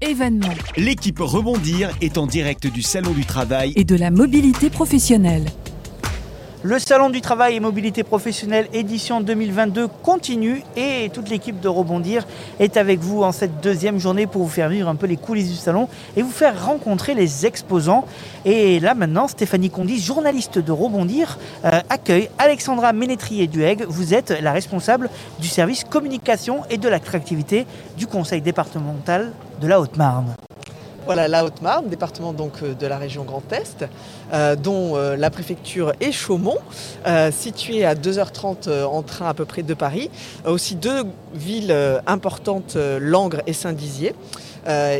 événements. L'équipe Rebondir est en direct du Salon du Travail et de la mobilité professionnelle. Le Salon du Travail et Mobilité Professionnelle édition 2022 continue et toute l'équipe de Rebondir est avec vous en cette deuxième journée pour vous faire vivre un peu les coulisses du salon et vous faire rencontrer les exposants. Et là maintenant, Stéphanie Condis, journaliste de Rebondir, euh, accueille Alexandra Ménétrier-Duègue. Vous êtes la responsable du service communication et de l'attractivité du conseil départemental de la Haute-Marne. Voilà, la Haute-Marne, département donc euh, de la région Grand Est, euh, dont euh, la préfecture est Chaumont, située à 2h30 en train à peu près de Paris. aussi deux villes importantes, Langres et Saint-Dizier.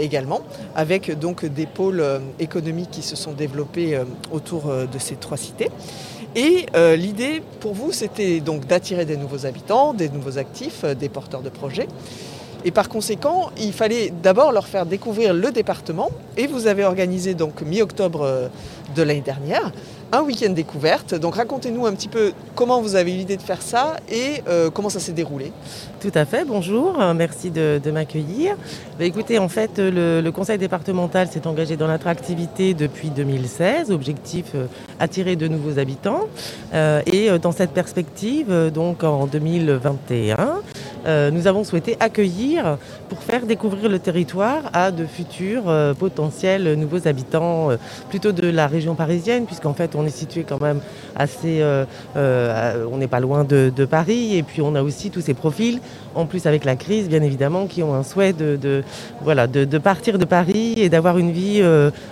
également, avec donc des pôles économiques qui se sont développés autour de ces trois cités. Et l'idée pour vous, c'était donc d'attirer des nouveaux habitants, des nouveaux actifs, des porteurs de projets, et par conséquent, il fallait d'abord leur faire découvrir le département. Et vous avez organisé donc mi-octobre euh, de l'année dernière un week-end découverte. Donc racontez-nous un petit peu comment vous avez eu l'idée de faire ça et euh, comment ça s'est déroulé. Tout à fait, bonjour, euh, merci de, m'accueillir. Bah, écoutez, en fait, le, conseil départemental s'est engagé dans l'attractivité depuis 2016, objectif attirer de nouveaux habitants. et dans cette perspective, donc en 2021, euh, nous avons souhaité accueillir pour faire découvrir le territoire à de futurs euh, potentiels nouveaux habitants, euh, plutôt de la région parisienne, puisqu'en fait on est situé quand même assez, on n'est pas loin de, Paris, et puis on a aussi tous ces profils, en plus avec la crise bien évidemment, qui ont un souhait de, voilà, de, partir de Paris et d'avoir une vie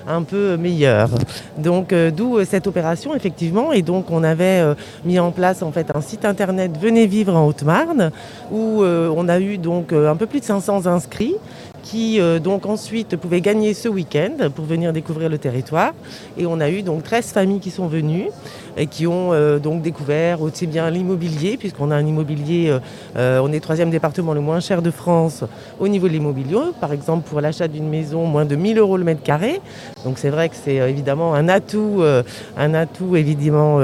un peu meilleure. Donc d'où cette opération effectivement, et donc on avait mis en place en fait un site internet Venez vivre en Haute-Marne où on a eu donc euh, un peu plus de 500 inscrits qui euh, donc ensuite pouvaient gagner ce week-end pour venir découvrir le territoire. Et on a eu donc 13 familles qui sont venues et qui ont euh, donc découvert aussi bien l'immobilier, puisqu'on a un immobilier, euh, on est troisième département le moins cher de France au niveau de l'immobilier. Par exemple, pour l'achat d'une maison, moins de 1000 euros le mètre carré. Donc c'est vrai que c'est évidemment un atout, un atout évidemment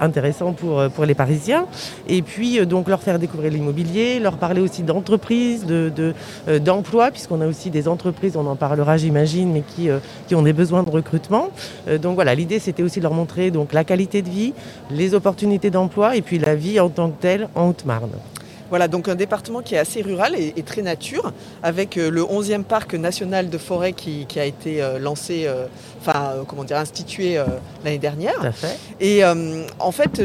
intéressant pour, pour les Parisiens. Et puis donc leur faire découvrir l'immobilier, leur parler aussi d'entreprise, de, d'emploi, puisqu'on a aussi des entreprises, on en parlera j'imagine, mais qui, qui ont des besoins de recrutement. donc voilà, l'idée c'était aussi de leur montrer donc la qualité de vie les opportunités d'emploi et puis la vie en tant que telle en Haute-Marne. Voilà, donc un département qui est assez rural et, très nature, avec euh, le 11e parc national de forêt qui, a été euh, lancé, euh, enfin, comment dire, institué l'année dernière. Et en fait,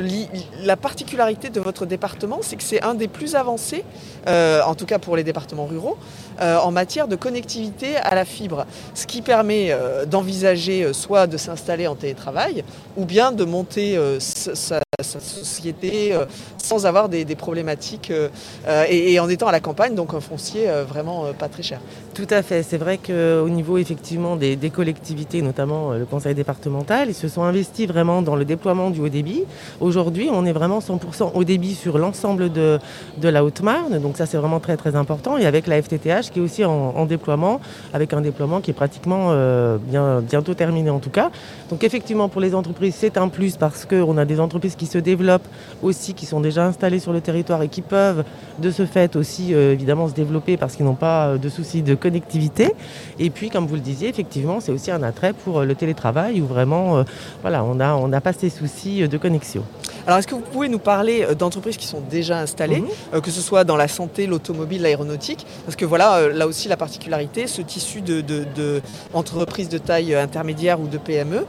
la particularité de votre département, c'est que c'est un des plus avancés, en tout cas pour les départements ruraux, en matière de connectivité à la fibre. Ce qui permet d'envisager soit de s'installer en télétravail, ou bien de monter sa, société sans avoir des, problématiques euh, et, en étant à la campagne, donc un foncier euh, vraiment euh, pas très cher. Tout à fait. C'est vrai qu'au niveau effectivement des, collectivités, notamment le conseil départemental, ils se sont investis vraiment dans le déploiement du haut débit. Aujourd'hui, on est vraiment 100% haut débit sur l'ensemble de, la Haute-Marne. Donc ça, c'est vraiment très très important. Et avec la FTTH qui est aussi en, déploiement, avec un déploiement qui est pratiquement bien, bientôt terminé en tout cas. Donc effectivement, pour les entreprises, c'est un plus parce qu'on a des entreprises qui se développent aussi, qui sont déjà installées sur le territoire et qui peuvent de ce fait aussi euh, évidemment se développer parce qu'ils n'ont pas euh, de soucis de connectivité. Et puis, comme vous le disiez, effectivement, c'est aussi un attrait pour euh, le télétravail où vraiment, voilà, on n'a pas ces soucis de connexion. Alors, est-ce que vous pouvez nous parler d'entreprises qui sont déjà installées, mhm. que ce soit dans la santé, l'automobile, l'aéronautique? Parce que voilà, là aussi, la particularité, ce tissu de, de, de taille intermédiaire ou de PME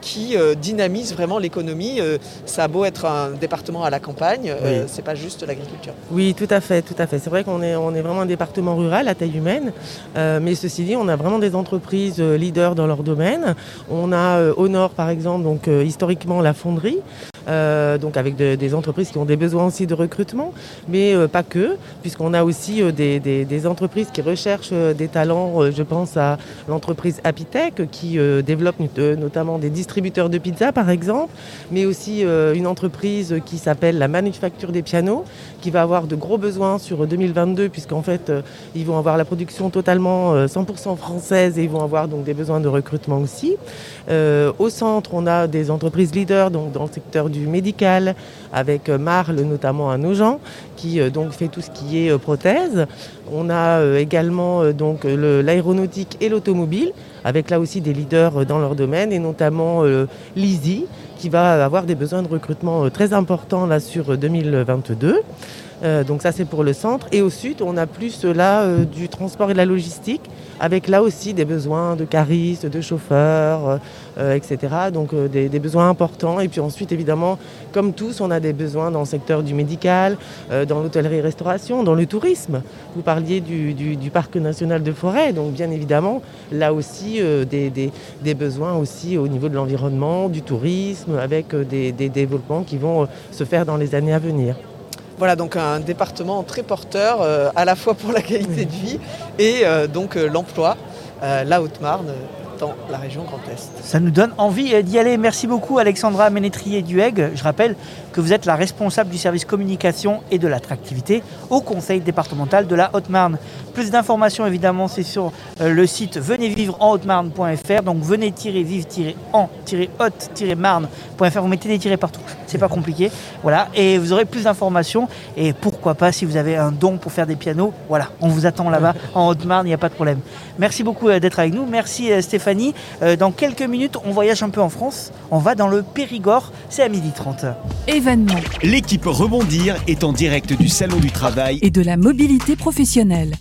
qui dynamise vraiment l'économie. ça a beau être un département à la campagne, c'est pas juste l'agriculture. Oui, tout à fait, tout à fait. C'est vrai qu'on est, on est vraiment un département rural à taille humaine, euh, mais ceci dit, on a vraiment des entreprises euh, leaders dans leur domaine. On a euh, au nord, par exemple, donc historiquement la fonderie, euh, donc avec des entreprises qui ont des besoins aussi de recrutement, mais euh, pas que, puisqu'on a aussi euh, des, entreprises qui recherchent des talents. je pense à l'entreprise Apitech qui développe notamment des distributeurs de pizza par exemple, mais aussi une entreprise qui s'appelle la Manufacture des pianos, qui va avoir de gros besoins sur 2022, puisqu'en fait ils vont avoir la production totalement 100% française et ils vont avoir donc des besoins de recrutement aussi. au centre, on a des entreprises leaders donc dans le secteur du médical, avec Marle notamment à Nogent, qui donc fait tout ce qui est prothèse. On a également donc l'aéronautique et l'automobile, avec là aussi des leaders dans leur domaine, et notamment l'ISI, qui va avoir des besoins de recrutement très importants là sur 2022. Euh, donc ça c'est pour le centre. Et au sud, on a plus euh, là euh, du transport et de la logistique, avec là aussi des besoins de caristes, de chauffeurs, etc. Donc des, besoins importants. Et puis ensuite, évidemment, comme tous, on a des besoins dans le secteur du médical, dans l'hôtellerie-restauration, dans le tourisme. Vous parliez du, parc national de forêt, donc bien évidemment, là aussi des, besoins aussi au niveau de l'environnement, du tourisme, avec des développements qui vont se faire dans les années à venir. Voilà, donc un département très porteur, euh, à la fois pour la qualité de vie et euh, donc euh, l'emploi, la Haute-Marne dans la région Grand Est. Ça nous donne envie d'y aller. Merci beaucoup Alexandra Ménétrier-Duègue. Je rappelle que vous êtes la responsable du service communication et de l'attractivité au conseil départemental de la Haute-Marne. Plus d'informations évidemment c'est sur le site venez vivre en haute-marne.fr donc venez-vivre-en-haute-marne.fr vous mettez des tirés partout c'est pas compliqué. Voilà, et vous aurez plus d'informations. Et pourquoi pas, si vous avez un don pour faire des pianos, voilà, on vous attend là-bas en Haute-Marne, il n'y a pas de problème. Merci beaucoup euh, d'être avec nous. Merci euh, Euh, dans quelques minutes, on voyage un peu en France. On va dans le Périgord. C'est à midi 30. Événement. L'équipe Rebondir est en direct du Salon du Travail et de la mobilité professionnelle.